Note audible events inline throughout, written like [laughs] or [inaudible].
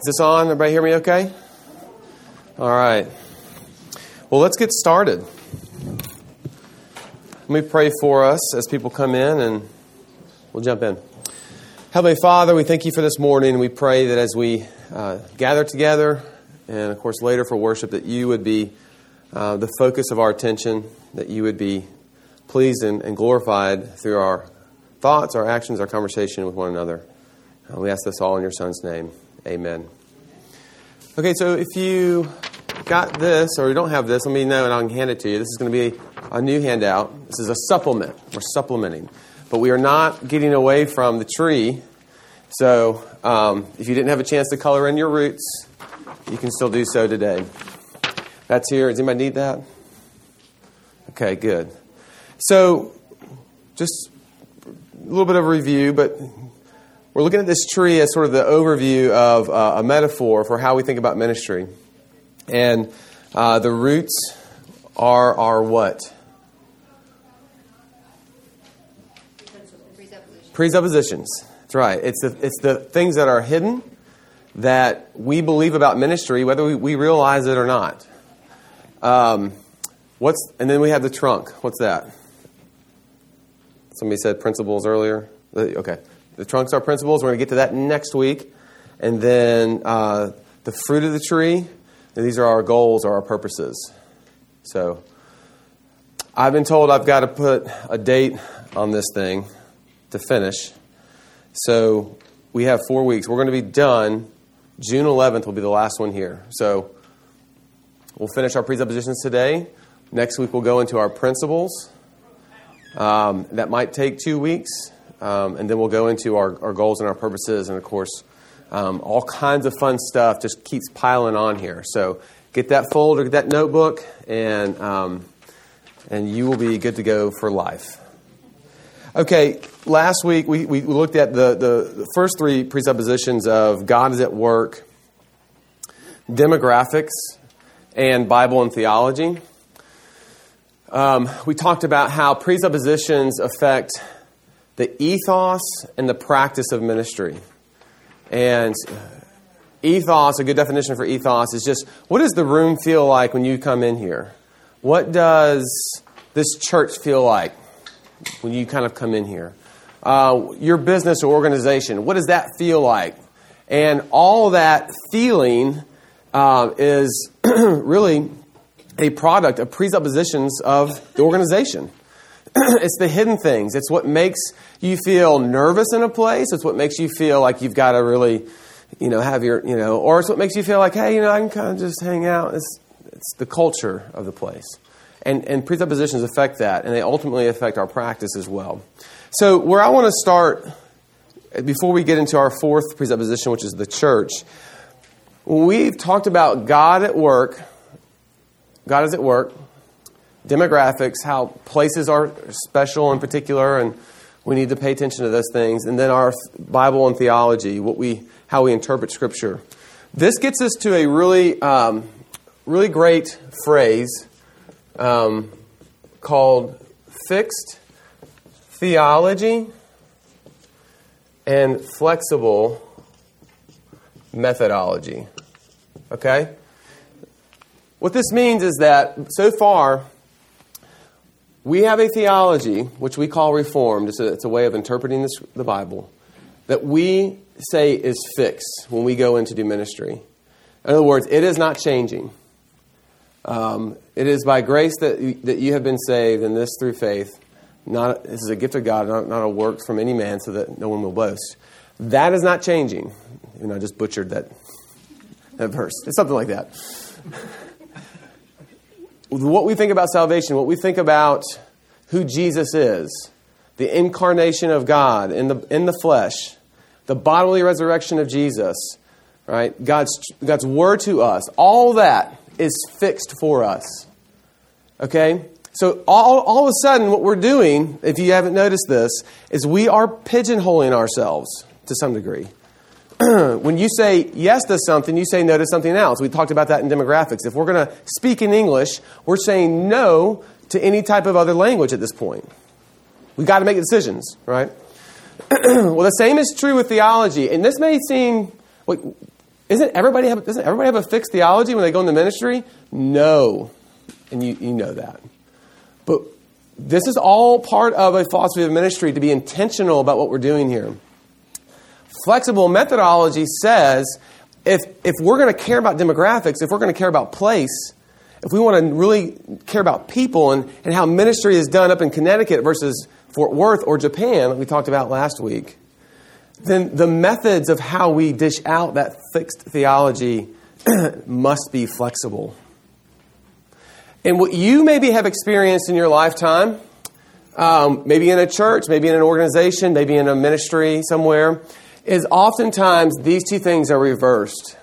Is this on? Everybody hear me okay? All right. Well, let's get started. Let me pray for us as people come in and we'll jump in. Heavenly Father, we thank you for this morning. We pray that as we uh, gather together and, of course, later for worship, that you would be uh, the focus of our attention, that you would be pleased and, and glorified through our thoughts, our actions, our conversation with one another. Uh, we ask this all in your Son's name. Amen. Okay, so if you got this or you don't have this, let me know and I'll hand it to you. This is going to be a new handout. This is a supplement. We're supplementing. But we are not getting away from the tree. So um, if you didn't have a chance to color in your roots, you can still do so today. That's here. Does anybody need that? Okay, good. So just a little bit of a review, but we're looking at this tree as sort of the overview of uh, a metaphor for how we think about ministry. And uh, the roots are our what? Presuppositions. Presuppositions. That's right. It's the, it's the things that are hidden that we believe about ministry, whether we, we realize it or not. Um, what's and then we have the trunk. What's that? Somebody said principles earlier. Okay, the trunks are principles. We're going to get to that next week, and then uh, the fruit of the tree. These are our goals or our purposes. So, I've been told I've got to put a date on this thing to finish. So we have four weeks. We're going to be done. June 11th will be the last one here. So we'll finish our presuppositions today. Next week we'll go into our principles. Um, that might take two weeks. Um, and then we'll go into our, our goals and our purposes. And of course, um, all kinds of fun stuff just keeps piling on here. So get that folder, get that notebook, and, um, and you will be good to go for life. Okay, last week we, we looked at the, the, first three presuppositions of God is at work, demographics, and Bible and theology. Um, we talked about how presuppositions affect the ethos and the practice of ministry. And ethos, a good definition for ethos, is just what does the room feel like when you come in here? What does this church feel like when you kind of come in here? Uh, your business or organization, what does that feel like? And all that feeling uh, is [clears throat] really a product of presuppositions of the organization. [clears throat] it's the hidden things. It's what makes you feel nervous in a place. It's what makes you feel like you've got to really, you know, have your, you know, or it's what makes you feel like, hey, you know, I can kind of just hang out. It's, it's the culture of the place. And, and presuppositions affect that, and they ultimately affect our practice as well. So, where I want to start, before we get into our fourth presupposition, which is the church, we've talked about God at work. God is at work demographics, how places are special in particular, and we need to pay attention to those things. And then our Bible and theology, what we, how we interpret Scripture. This gets us to a really, um, really great phrase um, called fixed theology and flexible methodology. Okay? What this means is that so far, we have a theology, which we call Reformed, it's a, it's a way of interpreting this, the Bible, that we say is fixed when we go into do ministry. In other words, it is not changing. Um, it is by grace that, you, that you have been saved, and this through faith. Not, this is a gift of God, not, not a work from any man, so that no one will boast. That is not changing. Know, I just butchered that, that verse. It's something like that [laughs] what we think about salvation, what we think about who Jesus is, the incarnation of God in the, in the flesh, the bodily resurrection of Jesus, right? God's, God's word to us, all that is fixed for us. Okay? So all, all of a sudden, what we're doing, if you haven't noticed this, is we are pigeonholing ourselves to some degree. [clears throat] when you say yes to something, you say no to something else. We talked about that in demographics. If we're going to speak in English, we're saying no to any type of other language at this point. We've got to make decisions, right? [clears throat] well, the same is true with theology. And this may seem like Isn't everybody have, doesn't everybody have a fixed theology when they go into ministry? No. And you, you know that. But this is all part of a philosophy of ministry to be intentional about what we're doing here. Flexible methodology says if, if we're going to care about demographics, if we're going to care about place, if we want to really care about people and, and how ministry is done up in Connecticut versus Fort Worth or Japan, like we talked about last week, then the methods of how we dish out that fixed theology [clears throat] must be flexible. And what you maybe have experienced in your lifetime, um, maybe in a church, maybe in an organization, maybe in a ministry somewhere, is oftentimes these two things are reversed.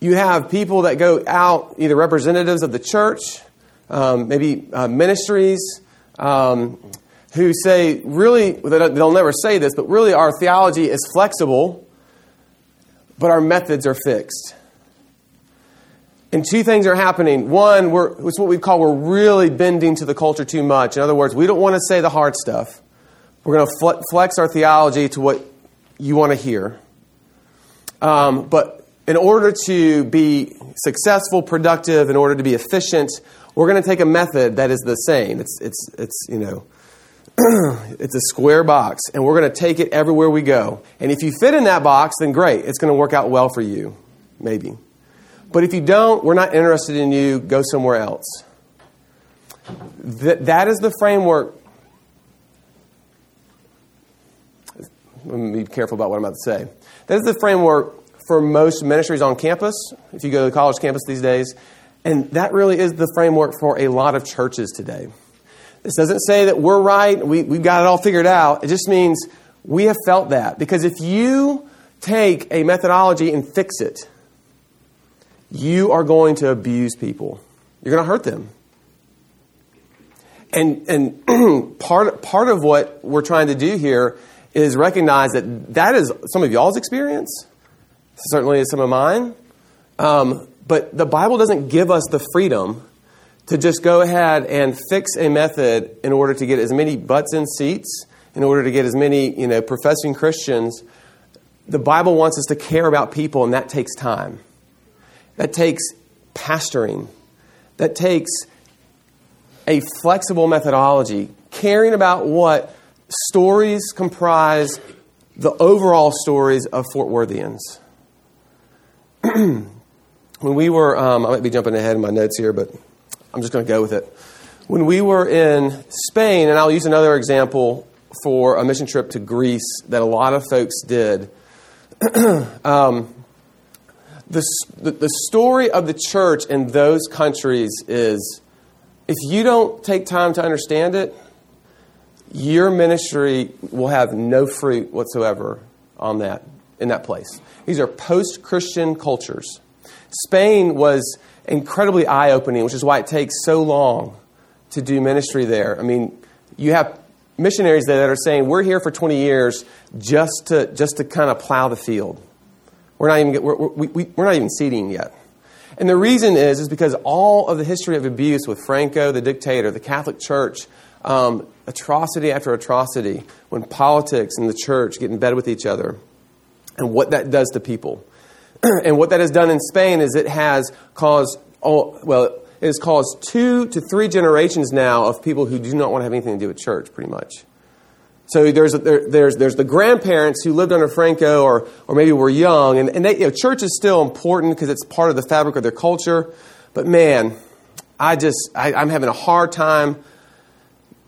You have people that go out, either representatives of the church, um, maybe uh, ministries, um, who say, really, they'll never say this, but really our theology is flexible, but our methods are fixed. And two things are happening. One, we're, it's what we call we're really bending to the culture too much. In other words, we don't want to say the hard stuff. We're going to flex our theology to what you want to hear. Um, but in order to be successful, productive, in order to be efficient, we're going to take a method that is the same. It's, it's, it's you know, [clears throat] it's a square box, and we're going to take it everywhere we go. And if you fit in that box, then great. It's going to work out well for you, maybe. But if you don't, we're not interested in you. Go somewhere else. That, that is the framework be careful about what I'm about to say. That is the framework for most ministries on campus, if you go to the college campus these days. And that really is the framework for a lot of churches today. This doesn't say that we're right, we, we've got it all figured out. It just means we have felt that. Because if you take a methodology and fix it, you are going to abuse people. You're going to hurt them. And, and [clears throat] part, part of what we're trying to do here is recognize that that is some of y'all's experience, certainly is some of mine. Um, but the Bible doesn't give us the freedom to just go ahead and fix a method in order to get as many butts in seats, in order to get as many you know, professing Christians. The Bible wants us to care about people, and that takes time. That takes pastoring. That takes a flexible methodology, caring about what stories comprise the overall stories of Fort Worthians. [clears throat] when we were, um, I might be jumping ahead in my notes here, but I'm just going to go with it. When we were in Spain, and I'll use another example for a mission trip to Greece that a lot of folks did. [clears throat] um, the, the story of the church in those countries is if you don't take time to understand it, your ministry will have no fruit whatsoever on that in that place. These are post-Christian cultures. Spain was incredibly eye-opening, which is why it takes so long to do ministry there. I mean, you have missionaries there that are saying we're here for 20 years just to just to kind of plow the field. We're not even we're, we, we, we're not even seeding yet. And the reason is is because all of the history of abuse with Franco, the dictator, the Catholic Church, um, atrocity after atrocity when politics and the church get in bed with each other and what that does to people. [clears throat] and what that has done in Spain is it has caused, oh, well, it has caused two to three generations now of people who do not want to have anything to do with church, pretty much. So there's, there, there's, there's the grandparents who lived under Franco or, or maybe were young, and, and they, you know, church is still important because it's part of the fabric of their culture. But man, I just, I, I'm having a hard time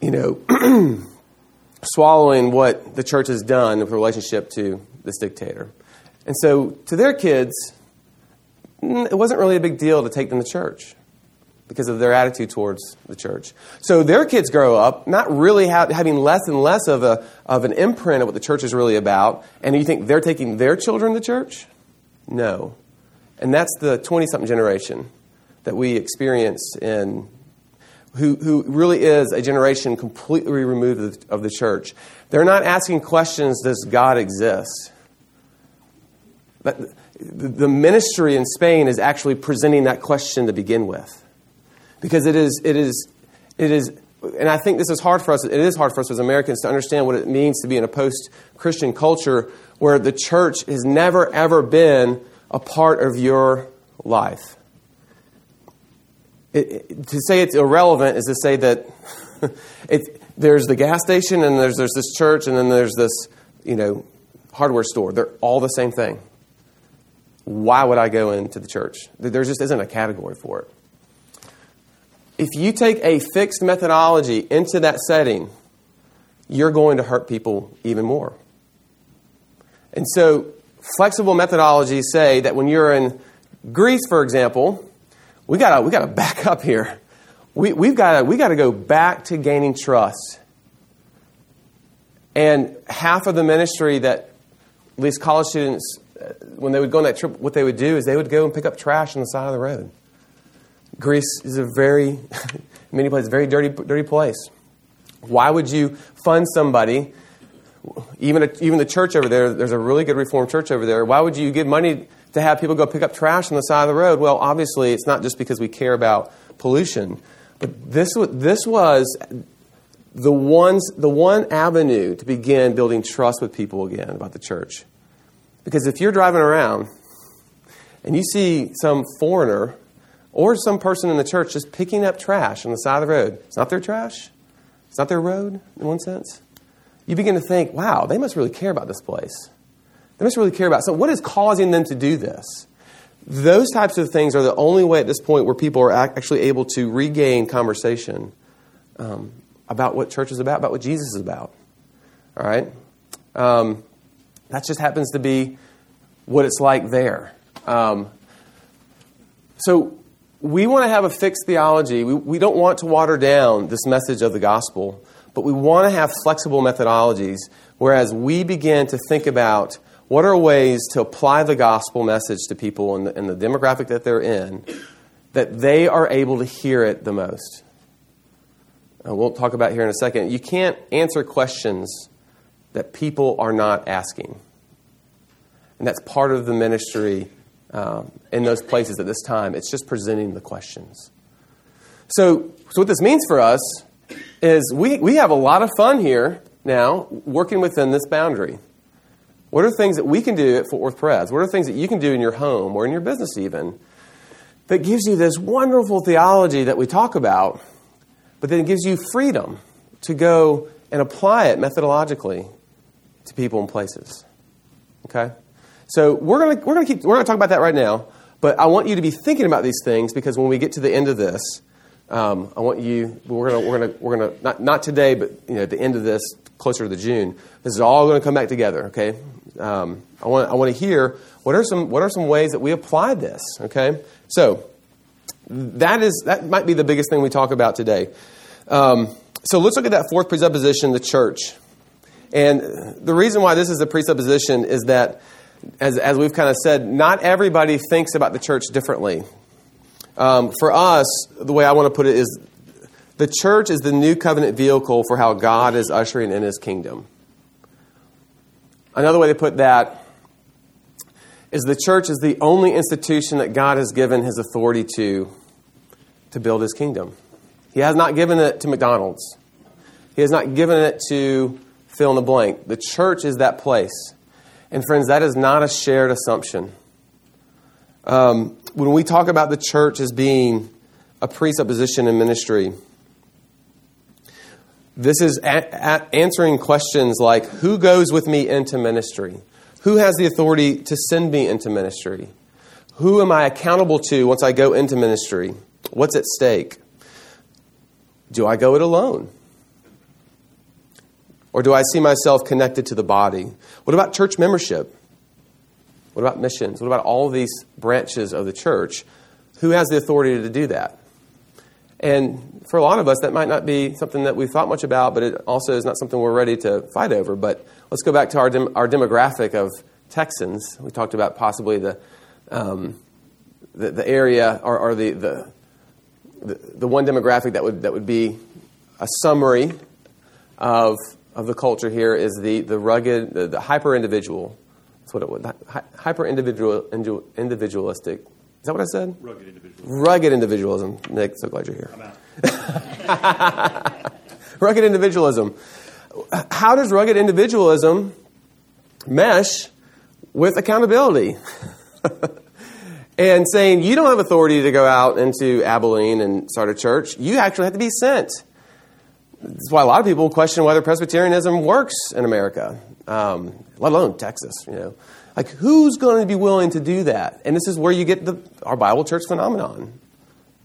you know, [clears throat] swallowing what the church has done with relationship to this dictator. And so to their kids, it wasn't really a big deal to take them to church because of their attitude towards the church. So their kids grow up not really ha- having less and less of, a, of an imprint of what the church is really about. And you think they're taking their children to church? No. And that's the 20 something generation that we experience in who, who really is a generation completely removed of the church. They're not asking questions, does God exist? But the ministry in Spain is actually presenting that question to begin with. Because it is, it is, it is, and I think this is hard for us, it is hard for us as Americans to understand what it means to be in a post Christian culture where the church has never, ever been a part of your life. It, to say it's irrelevant is to say that [laughs] it, there's the gas station and there's, there's this church and then there's this, you know, hardware store. They're all the same thing. Why would I go into the church? There just isn't a category for it. If you take a fixed methodology into that setting, you're going to hurt people even more. And so, flexible methodologies say that when you're in Greece, for example, we gotta we gotta back up here. We we've gotta we got to go back to gaining trust. And half of the ministry that at least college students, uh, when they would go on that trip, what they would do is they would go and pick up trash on the side of the road. Greece is a very, [laughs] many places, very dirty, dirty place. Why would you fund somebody, even, a, even the church over there, there's a really good Reformed church over there, why would you give money to have people go pick up trash on the side of the road? Well, obviously, it's not just because we care about pollution, but this, this was the, ones, the one avenue to begin building trust with people again about the church. Because if you're driving around and you see some foreigner or some person in the church just picking up trash on the side of the road, it's not their trash, it's not their road in one sense. You begin to think, wow, they must really care about this place. They must really care about. So, what is causing them to do this? Those types of things are the only way at this point where people are actually able to regain conversation um, about what church is about, about what Jesus is about. All right? Um, that just happens to be what it's like there. Um, so we want to have a fixed theology. We, we don't want to water down this message of the gospel, but we want to have flexible methodologies, whereas we begin to think about what are ways to apply the gospel message to people in the, in the demographic that they're in, that they are able to hear it the most. Uh, we'll talk about here in a second. You can't answer questions that people are not asking. And that's part of the ministry um, in those places at this time. It's just presenting the questions. So, so what this means for us is we, we have a lot of fun here now working within this boundary. What are things that we can do at Fort Worth Pres? What are things that you can do in your home or in your business even that gives you this wonderful theology that we talk about but then it gives you freedom to go and apply it methodologically to people and places. Okay? So we're going to we're to keep we're to talk about that right now, but I want you to be thinking about these things because when we get to the end of this, um, I want you we're going to we're to we're to not not today, but you know at the end of this, closer to the June, this is all going to come back together. Okay? Um, I want I want to hear what are some what are some ways that we apply this. Okay? So that is that might be the biggest thing we talk about today. Um, so let's look at that fourth presupposition, the church. And the reason why this is a presupposition is that, as, as we've kind of said, not everybody thinks about the church differently. Um, for us, the way I want to put it is the church is the new covenant vehicle for how God is ushering in his kingdom. Another way to put that is the church is the only institution that God has given his authority to to build his kingdom. He has not given it to McDonald's. He has not given it to fill in the blank. The church is that place. And friends, that is not a shared assumption. Um, when we talk about the church as being a presupposition in ministry, this is a- a- answering questions like who goes with me into ministry? Who has the authority to send me into ministry? Who am I accountable to once I go into ministry? What's at stake? Do I go it alone? Or do I see myself connected to the body? What about church membership? What about missions? What about all these branches of the church? Who has the authority to do that? And for a lot of us, that might not be something that we've thought much about, but it also is not something we're ready to fight over. But let's go back to our, dem- our demographic of Texans. We talked about possibly the, um, the, the, area or, or the, the, the, the one demographic that would, that would be a summary of, of the culture here is the, the rugged, the, the hyper individual. That's what it was. hyper individual, individualistic. Is that what I said? Rugged individualism. Rugged individualism. Nick, so glad you're here. I'm out. [laughs] rugged individualism. How does rugged individualism mesh with accountability? [laughs] and saying, You don't have authority to go out into Abilene and start a church. You actually have to be sent. That's why a lot of people question whether Presbyterianism works in America, um, let alone Texas. You know, like who's going to be willing to do that? And this is where you get the our Bible church phenomenon,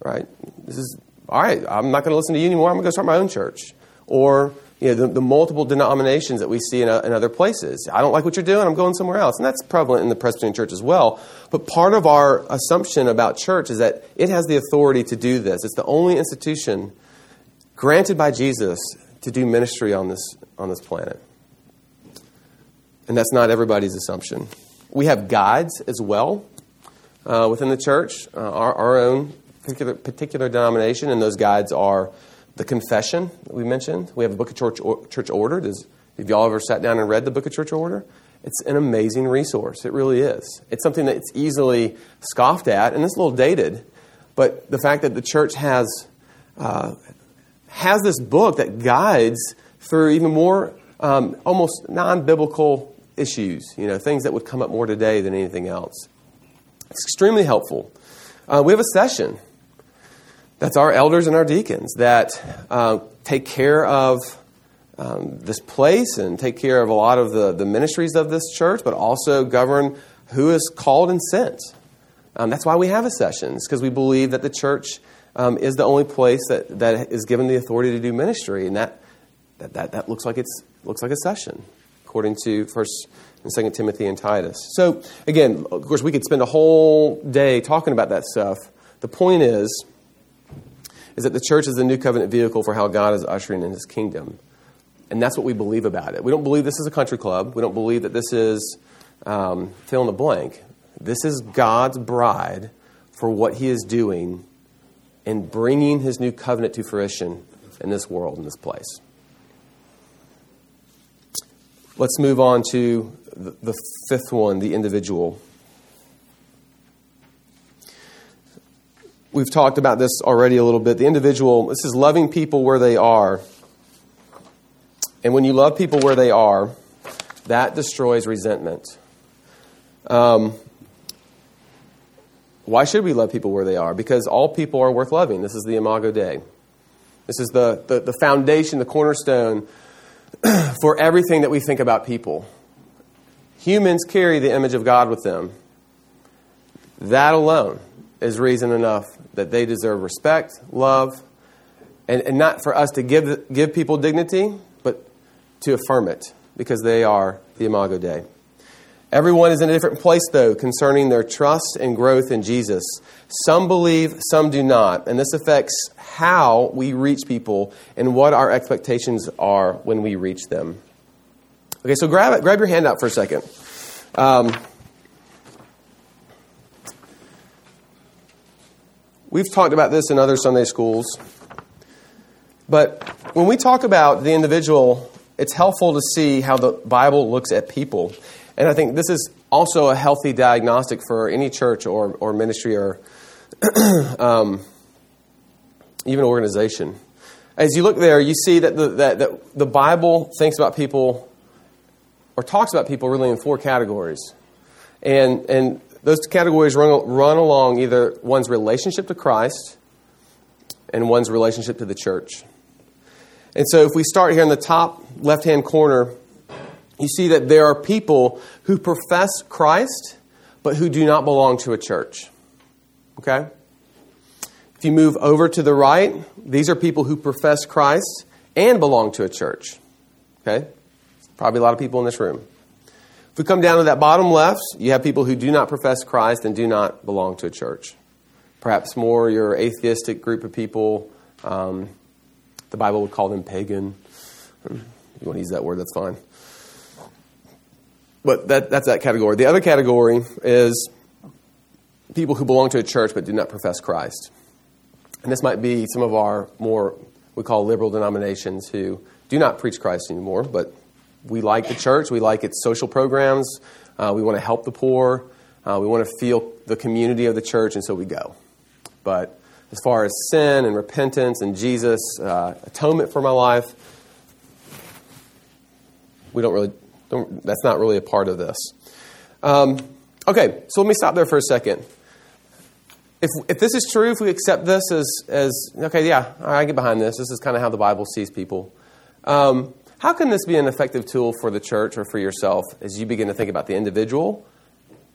right? This is all right. I'm not going to listen to you anymore. I'm going to start my own church, or you know, the, the multiple denominations that we see in, a, in, other places. I don't like what you're doing, I'm going somewhere else. And that's prevalent in the Presbyterian church as well. But part of our assumption about church is that it has the authority to do this. It's the only institution granted by Jesus to do ministry on this, on this planet. And that's not everybody's assumption. We have guides as well uh, within the church, uh, our, our own particular, particular denomination, and those guides are the confession that we mentioned. We have a book of church, church order. Does, have y'all ever sat down and read the book of church order? It's an amazing resource. It really is. It's something that's easily scoffed at, and it's a little dated. But the fact that the church has uh, has this book that guides through even more um, almost non-biblical issues, you know, things that would come up more today than anything else. It's extremely helpful. Uh, we have a session that's our elders and our deacons that uh, take care of um, this place and take care of a lot of the, the ministries of this church, but also govern who is called and sent. Um, that's why we have a sessions, because we believe that the church um, is the only place that, that is given the authority to do ministry, and that, that, that, that looks, like it's, looks like a session, according to First and Second Timothy and Titus. So, again, of course, we could spend a whole day talking about that stuff. The point is, is that the church is the new covenant vehicle for how God is ushering in his kingdom. And that's what we believe about it. We don't believe this is a country club. We don't believe that this is um, fill in the blank. This is God's bride for what he is doing in bringing his new covenant to fruition in this world, in this place. Let's move on to the fifth one the individual. We've talked about this already a little bit. The individual, this is loving people where they are. And when you love people where they are, that destroys resentment. Um, why should we love people where they are? Because all people are worth loving. This is the Imago Dei. This is the, the, the foundation, the cornerstone [clears throat] for everything that we think about people. Humans carry the image of God with them. That alone is reason enough that they deserve respect, love, and, and not for us to give, give people dignity, but to affirm it because they are the Imago Dei. Everyone is in a different place, though, concerning their trust and growth in Jesus. Some believe, some do not. And this affects how we reach people and what our expectations are when we reach them. Okay, so grab, it, grab your hand out for a second. Um, We've talked about this in other Sunday schools. But when we talk about the individual, it's helpful to see how the Bible looks at people. And I think this is also a healthy diagnostic for any church or, or ministry or [clears throat] um, even organization. As you look there, you see that the, that, that the Bible thinks about people or talks about people really in four categories. And, and those categories run, run along either one's relationship to Christ and one's relationship to the church. And so if we start here in the top left hand corner, you see that there are people who profess Christ but who do not belong to a church. Okay? If you move over to the right, these are people who profess Christ and belong to a church. Okay? Probably a lot of people in this room. If we come down to that bottom left, you have people who do not profess Christ and do not belong to a church. Perhaps more your atheistic group of people. Um, the Bible would call them pagan. If you want to use that word, that's fine. But that, that's that category. The other category is people who belong to a church but do not profess Christ. And this might be some of our more, we call liberal denominations who do not preach Christ anymore, but we like the church. We like its social programs. Uh, we want to help the poor. Uh, we want to feel the community of the church, and so we go. But as far as sin and repentance and Jesus, uh, atonement for my life, we don't really, don't, that's not really a part of this. Um, Okay, so let me stop there for a second. If, if this is true, if we accept this as, as okay, yeah, I get behind this. This is kind of how the Bible sees people. Um, how can this be an effective tool for the church or for yourself as you begin to think about the individual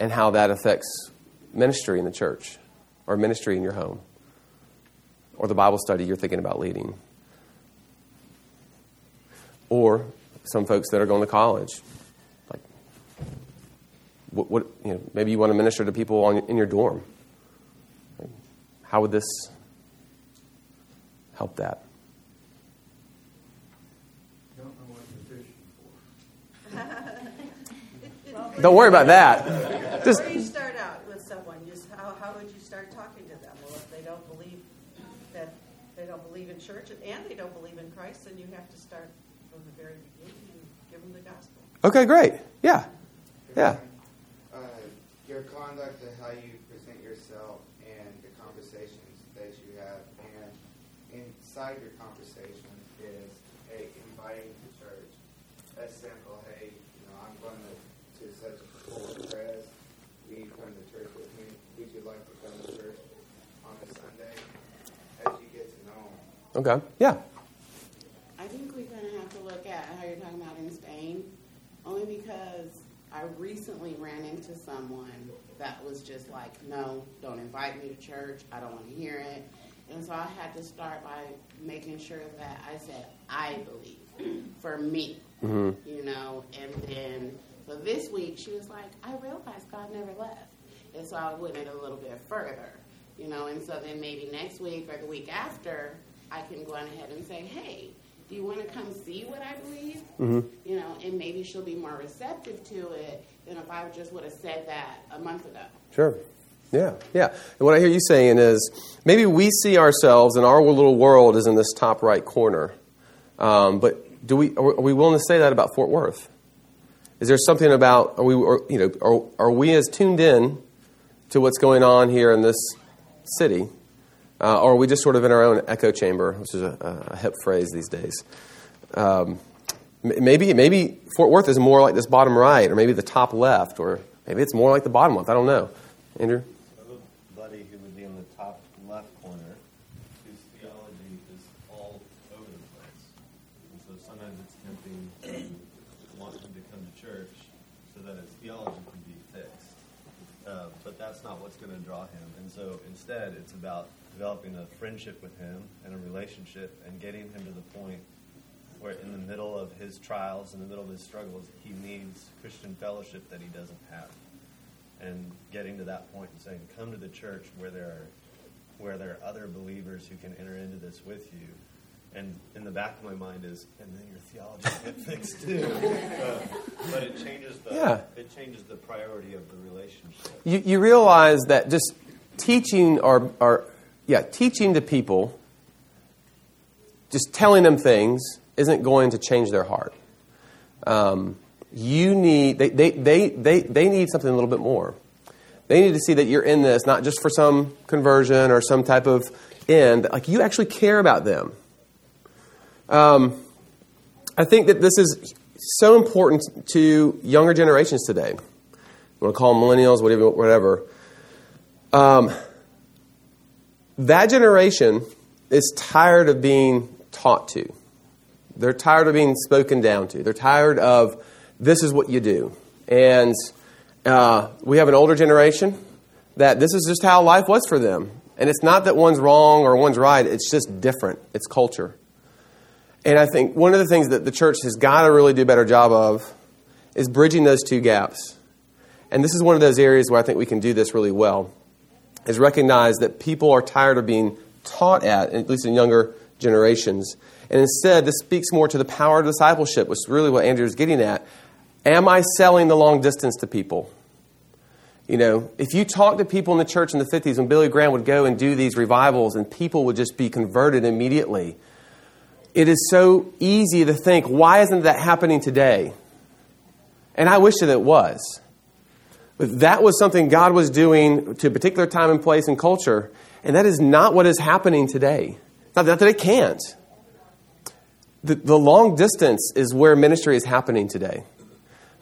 and how that affects ministry in the church or ministry in your home or the Bible study you're thinking about leading? Or some folks that are going to college. Like, what, what you know, maybe you want to minister to people on, in your dorm. How would this help that? [laughs] Don't worry about that. Just, Where do you start out with someone? Just how, how would you start talking to them? Well, if they don't believe that they don't believe in church and they don't believe in Christ, then you have to start from the very beginning and give them the gospel. Okay, great. Yeah, yeah. Uh, your conduct and how you present yourself and the conversations that you have, and inside your conversation is, hey, inviting to church. That's simple. Hey, you know, I'm going to, to such a full press. Will you come to church with me? Would you like to come to church on a Sunday? As you get to know them. Okay, yeah. I think we're going to have to look at how you're talking about in Spain, only because I recently ran into someone that was just like, no, don't invite me to church. I don't want to hear it. And so I had to start by making sure that I said, I believe [clears throat] for me, Mm-hmm. you know. And then, for this week she was like, I realized God never left. And so I went it a little bit further, you know. And so then maybe next week or the week after, I can go on ahead and say, hey, you want to come see what I believe? Mm-hmm. You know, and maybe she'll be more receptive to it than if I just would have said that a month ago. Sure. Yeah, yeah. And what I hear you saying is maybe we see ourselves and our little world is in this top right corner. Um, but do we are we willing to say that about Fort Worth? Is there something about are we are, you know are, are we as tuned in to what's going on here in this city, uh, or are we just sort of in our own echo chamber, which is a, a hip phrase these days? Um, maybe maybe Fort Worth is more like this bottom right, or maybe the top left, or maybe it's more like the bottom left. I don't know, Andrew. buddy who would be in the top left corner, whose theology is all over the place. And so sometimes it's tempting to want to come to church so that his theology can be fixed. Uh, but that's not what's going to draw him. And so instead, it's about developing a friendship with him and a relationship and getting him to the point where in the middle of his trials, in the middle of his struggles, he needs Christian fellowship that he doesn't have and getting to that point and saying, "Come to the church where there are where there are other believers who can enter into this with you." And in the back of my mind is, and then your theology will get [laughs] fixed too. Uh, but it changes the Yeah. it changes the priority of the relationship. You, you realize that just teaching or, or yeah, teaching to people, just telling them things isn't going to change their heart. Um, you need they, they, they, they, they need something a little bit more. They need to see that you're in this not just for some conversion or some type of end, like you actually care about them. Um, I think that this is so important to younger generations today. You want to call them millennials, whatever. whatever. Um, that generation is tired of being taught to. They're tired of being spoken down to. They're tired of this is what you do. And uh, we have an older generation that this is just how life was for them. And it's not that one's wrong or one's right, it's just different. It's culture. And I think one of the things that the church has got to really do a better job of is bridging those two gaps. And this is one of those areas where I think we can do this really well, is recognize that people are tired of being taught at, at least in younger generations. And instead, this speaks more to the power of discipleship, which is really what Andrew's getting at. Am I selling the long distance to people? You know, if you talk to people in the church in the 50s when Billy Graham would go and do these revivals and people would just be converted immediately, it is so easy to think, why isn't that happening today? And I wish that it was. But that was something God was doing to a particular time and place and culture, and that is not what is happening today. Not that it can't. The, the long distance is where ministry is happening today.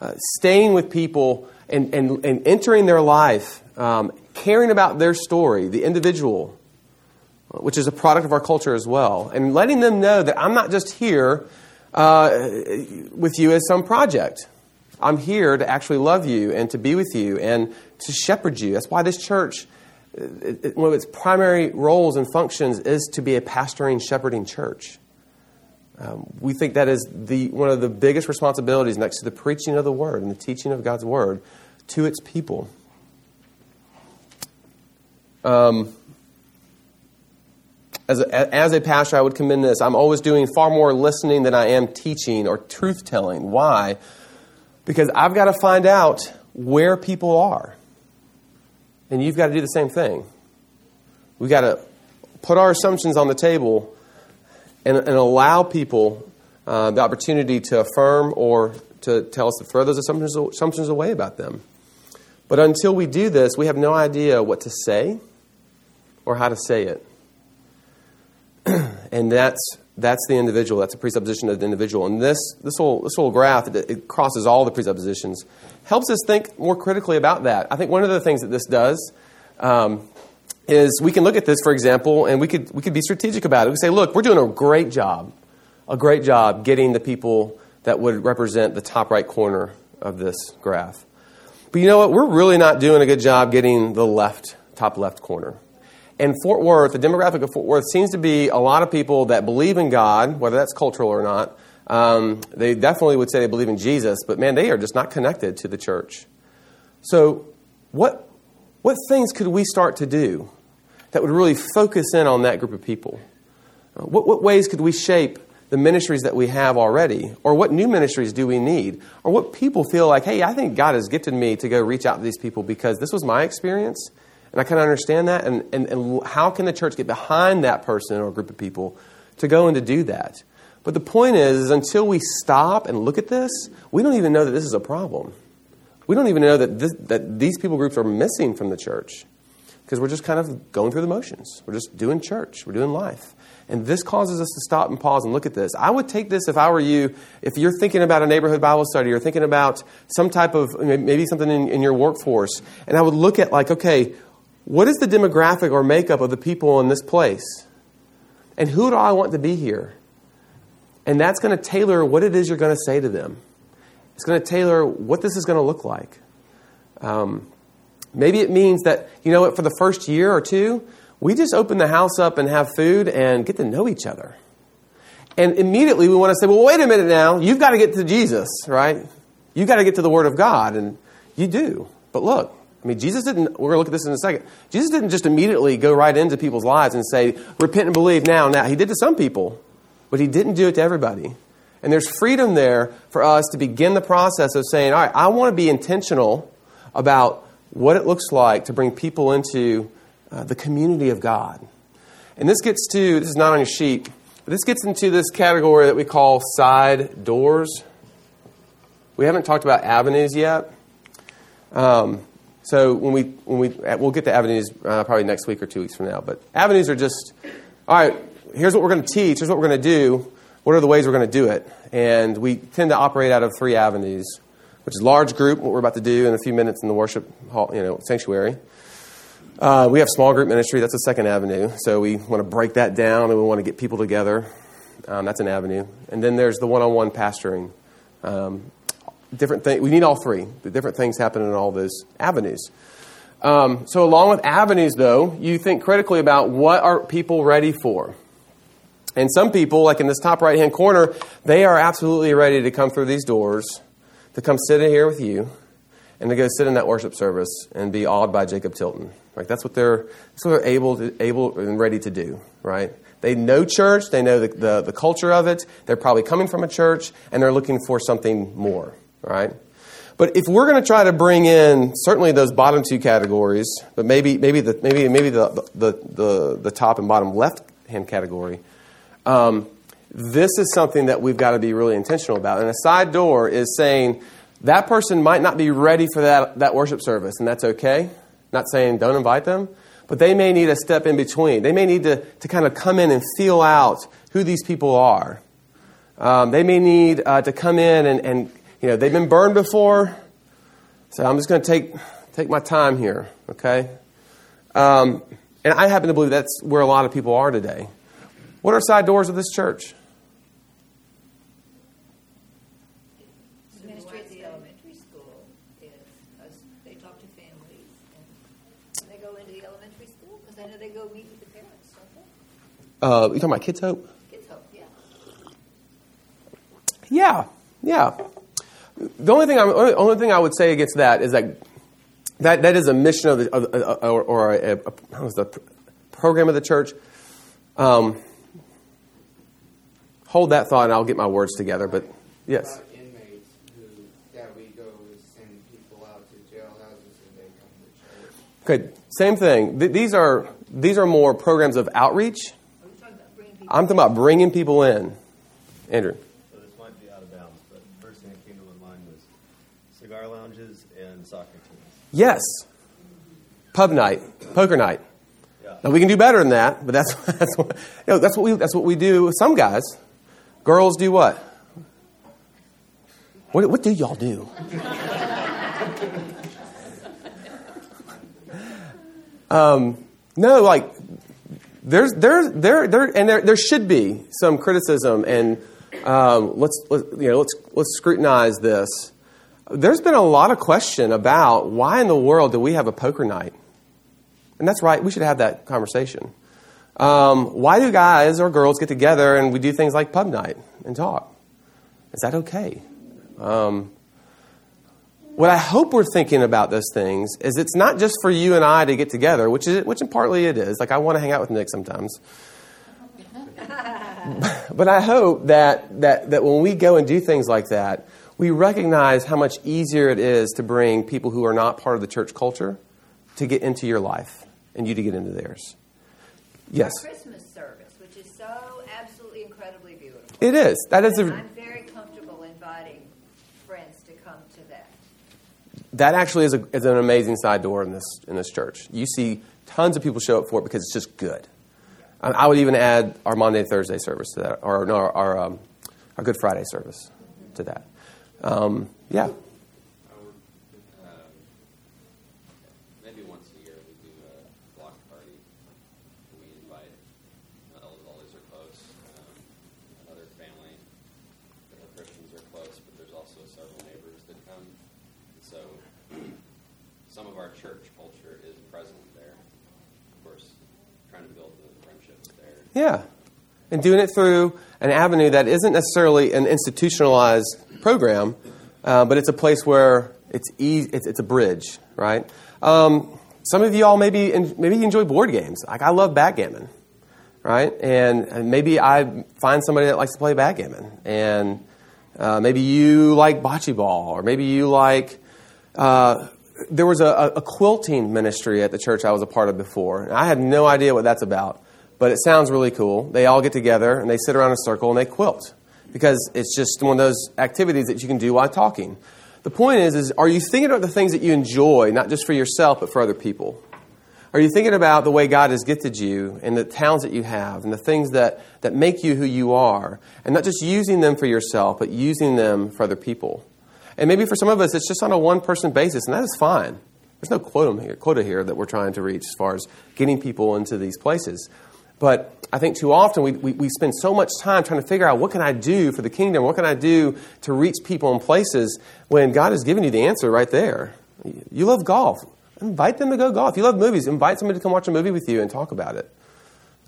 uh, staying with people and, and, and entering their life, um, caring about their story, the individual, which is a product of our culture as well, and letting them know that I'm not just here uh, with you as some project. I'm here to actually love you and to be with you and to shepherd you. That's why this church, it, one of its primary roles and functions is to be a pastoring, shepherding church. Um, we think that is the, one of the biggest responsibilities next to the preaching of the Word and the teaching of God's Word to its people. Um, as a, as a pastor, I would commend this. I'm always doing far more listening than I am teaching or truth telling. Why? Because I've got to find out where people are. And you've got to do the same thing. We've got to put our assumptions on the table and, and allow people uh, the opportunity to affirm or to tell us to throw those assumptions, assumptions away about them. But until we do this, we have no idea what to say or how to say it. [clears throat] and that's that's the individual. That's a presupposition of the individual. And this this little this little graph it, it crosses all the presuppositions, helps us think more critically about that. I think one of the things that this does um, is we can look at this, for example, and we could we could be strategic about it. We say, look, we're doing a great job, a great job getting the people that would represent the top right corner of this graph. But you know what? We're really not doing a good job getting the left top left corner. And Fort Worth, the demographic of Fort Worth, seems to be a lot of people that believe in God, whether that's cultural or not. Um, they definitely would say they believe in Jesus, but man, they are just not connected to the church. So, what, what things could we start to do that would really focus in on that group of people? Uh, what, what ways could we shape the ministries that we have already? Or what new ministries do we need? Or what people feel like, hey, I think God has gifted me to go reach out to these people because this was my experience and I kind of understand that. And, and, and how can the church get behind that person or group of people to go and to do that? But the point is, is until we stop and look at this, we don't even know that this is a problem. We don't even know that, this, that these people groups are missing from the church because we're just kind of going through the motions. We're just doing church, we're doing life. And this causes us to stop and pause and look at this. I would take this if I were you, if you're thinking about a neighborhood Bible study or thinking about some type of, maybe something in, in your workforce, and I would look at, like, okay, what is the demographic or makeup of the people in this place? And who do I want to be here? And that's going to tailor what it is you're going to say to them. It's going to tailor what this is going to look like. Um, maybe it means that, you know what, for the first year or two, we just open the house up and have food and get to know each other. And immediately we want to say, well, wait a minute now, you've got to get to Jesus, right? You've got to get to the Word of God. And you do. But look, I mean, Jesus didn't, we're going to look at this in a second. Jesus didn't just immediately go right into people's lives and say, repent and believe now, now. He did to some people, but he didn't do it to everybody. And there's freedom there for us to begin the process of saying, all right, I want to be intentional about what it looks like to bring people into uh, the community of God. And this gets to, this is not on your sheet, but this gets into this category that we call side doors. We haven't talked about avenues yet. Um, so when we when we we'll get to avenues uh, probably next week or two weeks from now. But avenues are just all right. Here's what we're going to teach. Here's what we're going to do. What are the ways we're going to do it? And we tend to operate out of three avenues, which is large group, what we're about to do in a few minutes in the worship hall, you know, sanctuary. Uh, we have small group ministry. That's the second avenue. So we want to break that down and we want to get people together. Um, that's an avenue. And then there's the one-on-one pastoring. Um, different things. We need all three. The different things happen in all those avenues. Um, so, along with avenues, though, you think critically about what are people ready for. And some people, like in this top right hand corner, they are absolutely ready to come through these doors, to come sit in here with you, and to go sit in that worship service and be awed by Jacob Tilton. Right? That's what they're, that's what they're able, to, able and ready to do. Right? They know church, they know the, the, the culture of it, they're probably coming from a church, and they're looking for something more right? But if we're going to try to bring in certainly those bottom two categories, but maybe maybe the maybe maybe the the the, the top and bottom left hand category, um, this is something that we've got to be really intentional about. And a side door is saying that person might not be ready for that that worship service, and that's okay. Not saying don't invite them, but they may need a step in between. They may need to to kind of come in and feel out who these people are. Um, they may need uh, to come in and, and You know, they've been burned before, so I'm just going to take take my time here. Okay, um, and I happen to believe that's where a lot of people are today. What are side doors of this church? Ministry at the elementary school they talk to families, and they go into the elementary school, because I know they go meet with the parents, don't they? Uh, you talking about Kids Hope? Kids Hope, yeah. Yeah, yeah. The only thing I only, only thing I would say against that is that that, that is a mission of the of, uh, or, or a, a, how was the program of the church. Um, hold that thought, and I'll get my words together. But yes, inmates who, that we go send people out to jailhouses and they come to church. okay, same thing. Th- these are these are more programs of outreach. Are we talking about bringing people? I'm talking about bringing people in. Andrew, So this might be out of bounds, but the first thing that came to my mind was cigar lounges and soccer teams. Yes, pub night, poker night. Yeah. Now we can do better than that, but that's [laughs] that's what, you know, that's what we that's what we do with some guys. Girls do what? What, what do y'all do? [laughs] um, no, like there's there there there and there there should be some criticism and um, let's let, you know let's let's scrutinize this. There's been a lot of question about why in the world do we have a poker night? And that's right, we should have that conversation. Um, why do guys or girls get together and we do things like pub night and talk? Is that okay? Um, what I hope we're thinking about those things is it's not just for you and I to get together, which is which partly it is. Like I want to hang out with Nick sometimes. [laughs] but I hope that, that, that when we go and do things like that, we recognize how much easier it is to bring people who are not part of the church culture to get into your life and you to get into theirs. Yes, Our Christmas service, which is so absolutely incredibly beautiful. it is. That is a, I'm very comfortable inviting friends to come to that. that actually is, a, is an amazing side door in this in this church. You see tons of people show up for it because it's just good. I, I would even add our Maundy Thursday service to that, or no, our our, um, our Good Friday service to that. Um, yeah, I would, maybe once a year we do a block party. We invite, not all, all these are close, another family that are Christians are close, but there's also several neighbors that come. So [clears throat] some of our church culture is present there. Of course, trying to build the friendships there. yeah, and doing it through an avenue that isn't necessarily an institutionalized program, uh, but it's a place where it's easy. It's, it's a bridge, right? Um, some of you all maybe maybe you enjoy board games. Like I love backgammon, right? And, maybe I find somebody that likes to play backgammon, and uh, maybe you like bocce ball, or maybe you like. Uh, there was a, a quilting ministry at the church I was a part of before. And I had no idea what that's about, but it sounds really cool. They all get together and they sit around in a circle and they quilt because it's just one of those activities that you can do while talking. The point is, is are you thinking about the things that you enjoy, not just for yourself, but for other people? Are you thinking about the way God has gifted you and the talents that you have and the things that, that make you who you are? And not just using them for yourself, but using them for other people. And maybe for some of us, it's just on a one person basis, and that is fine. There's no quota here, quota here that we're trying to reach as far as getting people into these places. But I think too often we, we, we spend so much time trying to figure out what can I do for the kingdom? What can I do to reach people in places when God has given you the answer right there? You love golf. Invite them to go golf. You love movies. Invite somebody to come watch a movie with you and talk about it.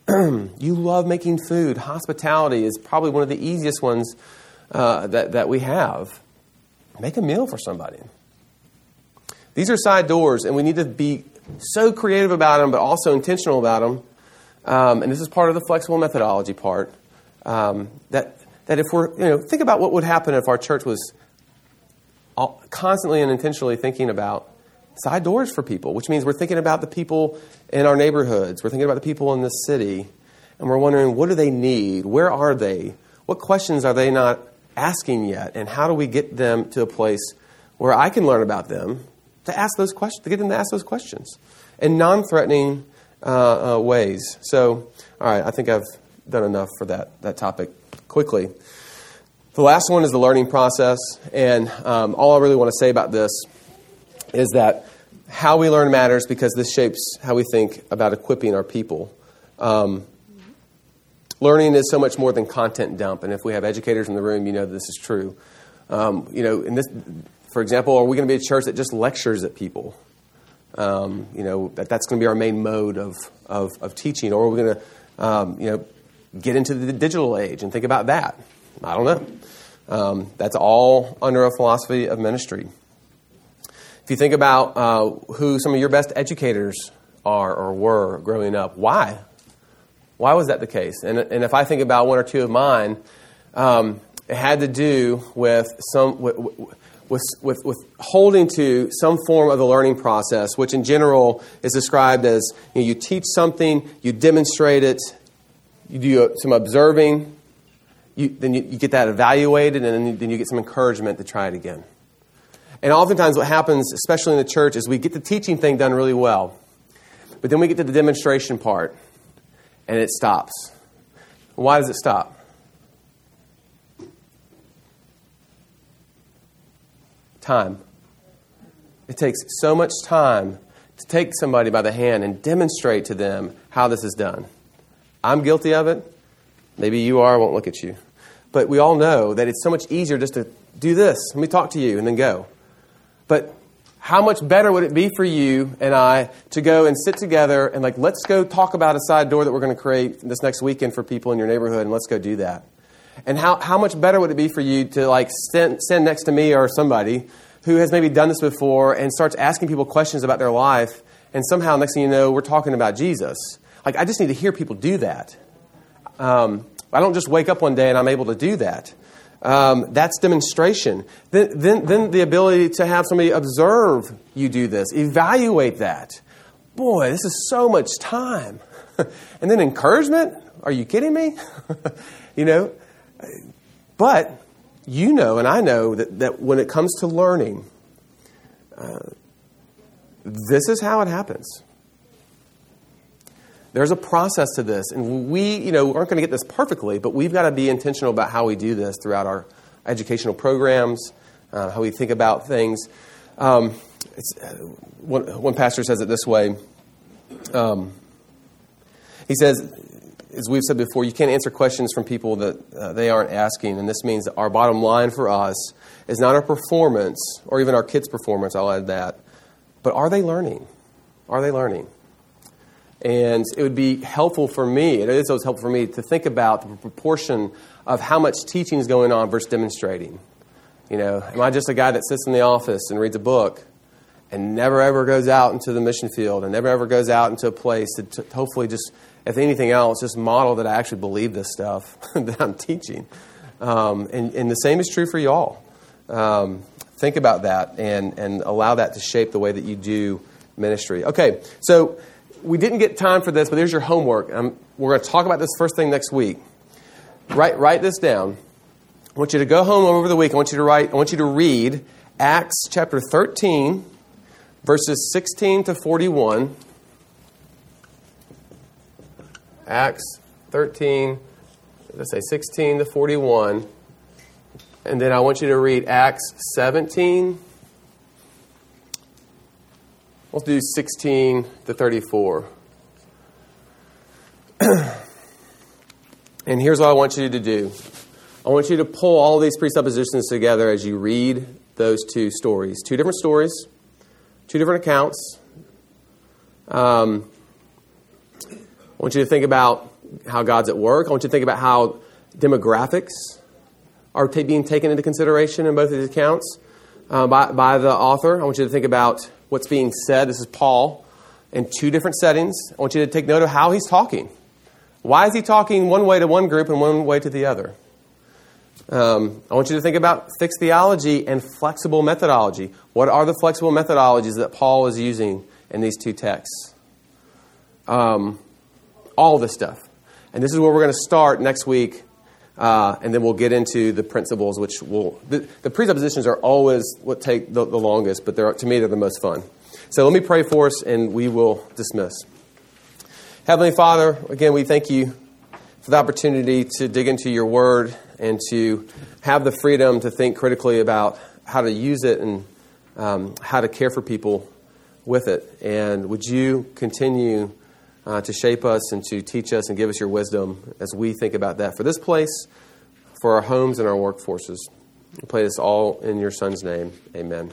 [clears throat] you love making food. Hospitality is probably one of the easiest ones uh, that, that we have. Make a meal for somebody. These are side doors, and we need to be so creative about them, but also intentional about them. Um, and this is part of the flexible methodology part. Um, that that if we're you know think about what would happen if our church was all, constantly and intentionally thinking about side doors for people, which means we're thinking about the people in our neighborhoods, we're thinking about the people in the city, and we're wondering what do they need, where are they, what questions are they not asking yet, and how do we get them to a place where I can learn about them to ask those questions, to get them to ask those questions in non-threatening uh, uh, ways. So, all right, I think I've done enough for that that topic. Quickly, The last one is the learning process. And um, all I really want to say about this is that how we learn matters because this shapes how we think about equipping our people. Um, learning is so much more than content dump. And if we have educators in the room, you know this is true. Um, you know, in this, for example, are we going to be a church that just lectures at people? Um, you know, that, that's going to be our main mode of, of, of teaching. Or are we going to, um, you know, get into the digital age and think about that? I don't know. Um, that's all under a philosophy of ministry. If you think about uh, who some of your best educators are or were growing up, why? Why was that the case? And, and if I think about one or two of mine, um, it had to do with some with, with, with, with, holding to some form of the learning process, which in general is described as you, know, you teach something, you demonstrate it, you do some observing, you, then you, you, get that evaluated, and then you, then you get some encouragement to try it again. And oftentimes, what happens, especially in the church, is we get the teaching thing done really well, but then we get to the demonstration part, and it stops. Why does it stop? Time. It takes so much time to take somebody by the hand and demonstrate to them how this is done. I'm guilty of it. Maybe you are, I won't look at you. But we all know that it's so much easier just to do this. Let me talk to you and then go. But how much better would it be for you and I to go and sit together and like let's go talk about a side door that we're going to create this next weekend for people in your neighborhood and let's go do that. And how, how much better would it be for you to like stand, stand next to me or somebody who has maybe done this before and starts asking people questions about their life and somehow next thing you know we're talking about Jesus. Like I just need to hear people do that. Um, I don't just wake up one day and I'm able to do that. Um, that's demonstration. Then, then, then the ability to have somebody observe you do this, evaluate that. Boy, this is so much time. [laughs] and then encouragement? Are you kidding me? [laughs] you know? But you know, and I know that, that when it comes to learning, uh, this is how it happens. There's a process to this, and we, you know, aren't going to get this perfectly, but we've got to be intentional about how we do this throughout our educational programs, uh, how we think about things. Um, uh, one, one, pastor says it this way. Um, he says, as we've said before, you can't answer questions from people that uh, they aren't asking, and this means that our bottom line for us is not our performance or even our kids' performance. I'll add that, but are they learning? Are they learning? And it would be helpful for me, it is always helpful for me to think about the proportion of how much teaching is going on versus demonstrating. You know, am I just a guy that sits in the office and reads a book and never ever goes out into the mission field and never ever goes out into a place to, to hopefully just, if anything else, just model that I actually believe this stuff [laughs] that I'm teaching? Um, and, and, the same is true for y'all. Um, think about that and, and allow that to shape the way that you do ministry. Okay, so we didn't get time for this, but there's your homework. Um, we're going to talk about this first thing next week. Write, write this down. I want you to go home over the week. I want you to write. I want you to read Acts chapter 13, verses 16 to 41. Acts 13, let's say 16 to 41. And then I want you to read Acts 17 Let's do 16 to 34. [clears throat] and here's what I want you to do I want you to pull all these presuppositions together as you read those two stories. Two different stories, two different accounts. Um, I want you to think about how God's at work. I want you to think about how demographics are t- being taken into consideration in both of these accounts uh, by, by the author. I want you to think about what's being said. This is Paul in two different settings. I want you to take note of how he's talking. Why is he talking one way to one group and one way to the other? Um, I want you to think about fixed theology and flexible methodology. What are the flexible methodologies that Paul is using in these two texts? Um, all this stuff. And this is where we're going to start next week, uh, and then we'll get into the principles, which will. The, the presuppositions are always what take the, the longest, but they're, to me, they're the most fun. So let me pray for us, and we will dismiss. Heavenly Father, again, we thank you for the opportunity to dig into your word and to have the freedom to think critically about how to use it and um, how to care for people with it. And would you continue uh, to shape us and to teach us and give us your wisdom as we think about that for this place, for our homes and our workforces? We this all in your Son's name. Amen.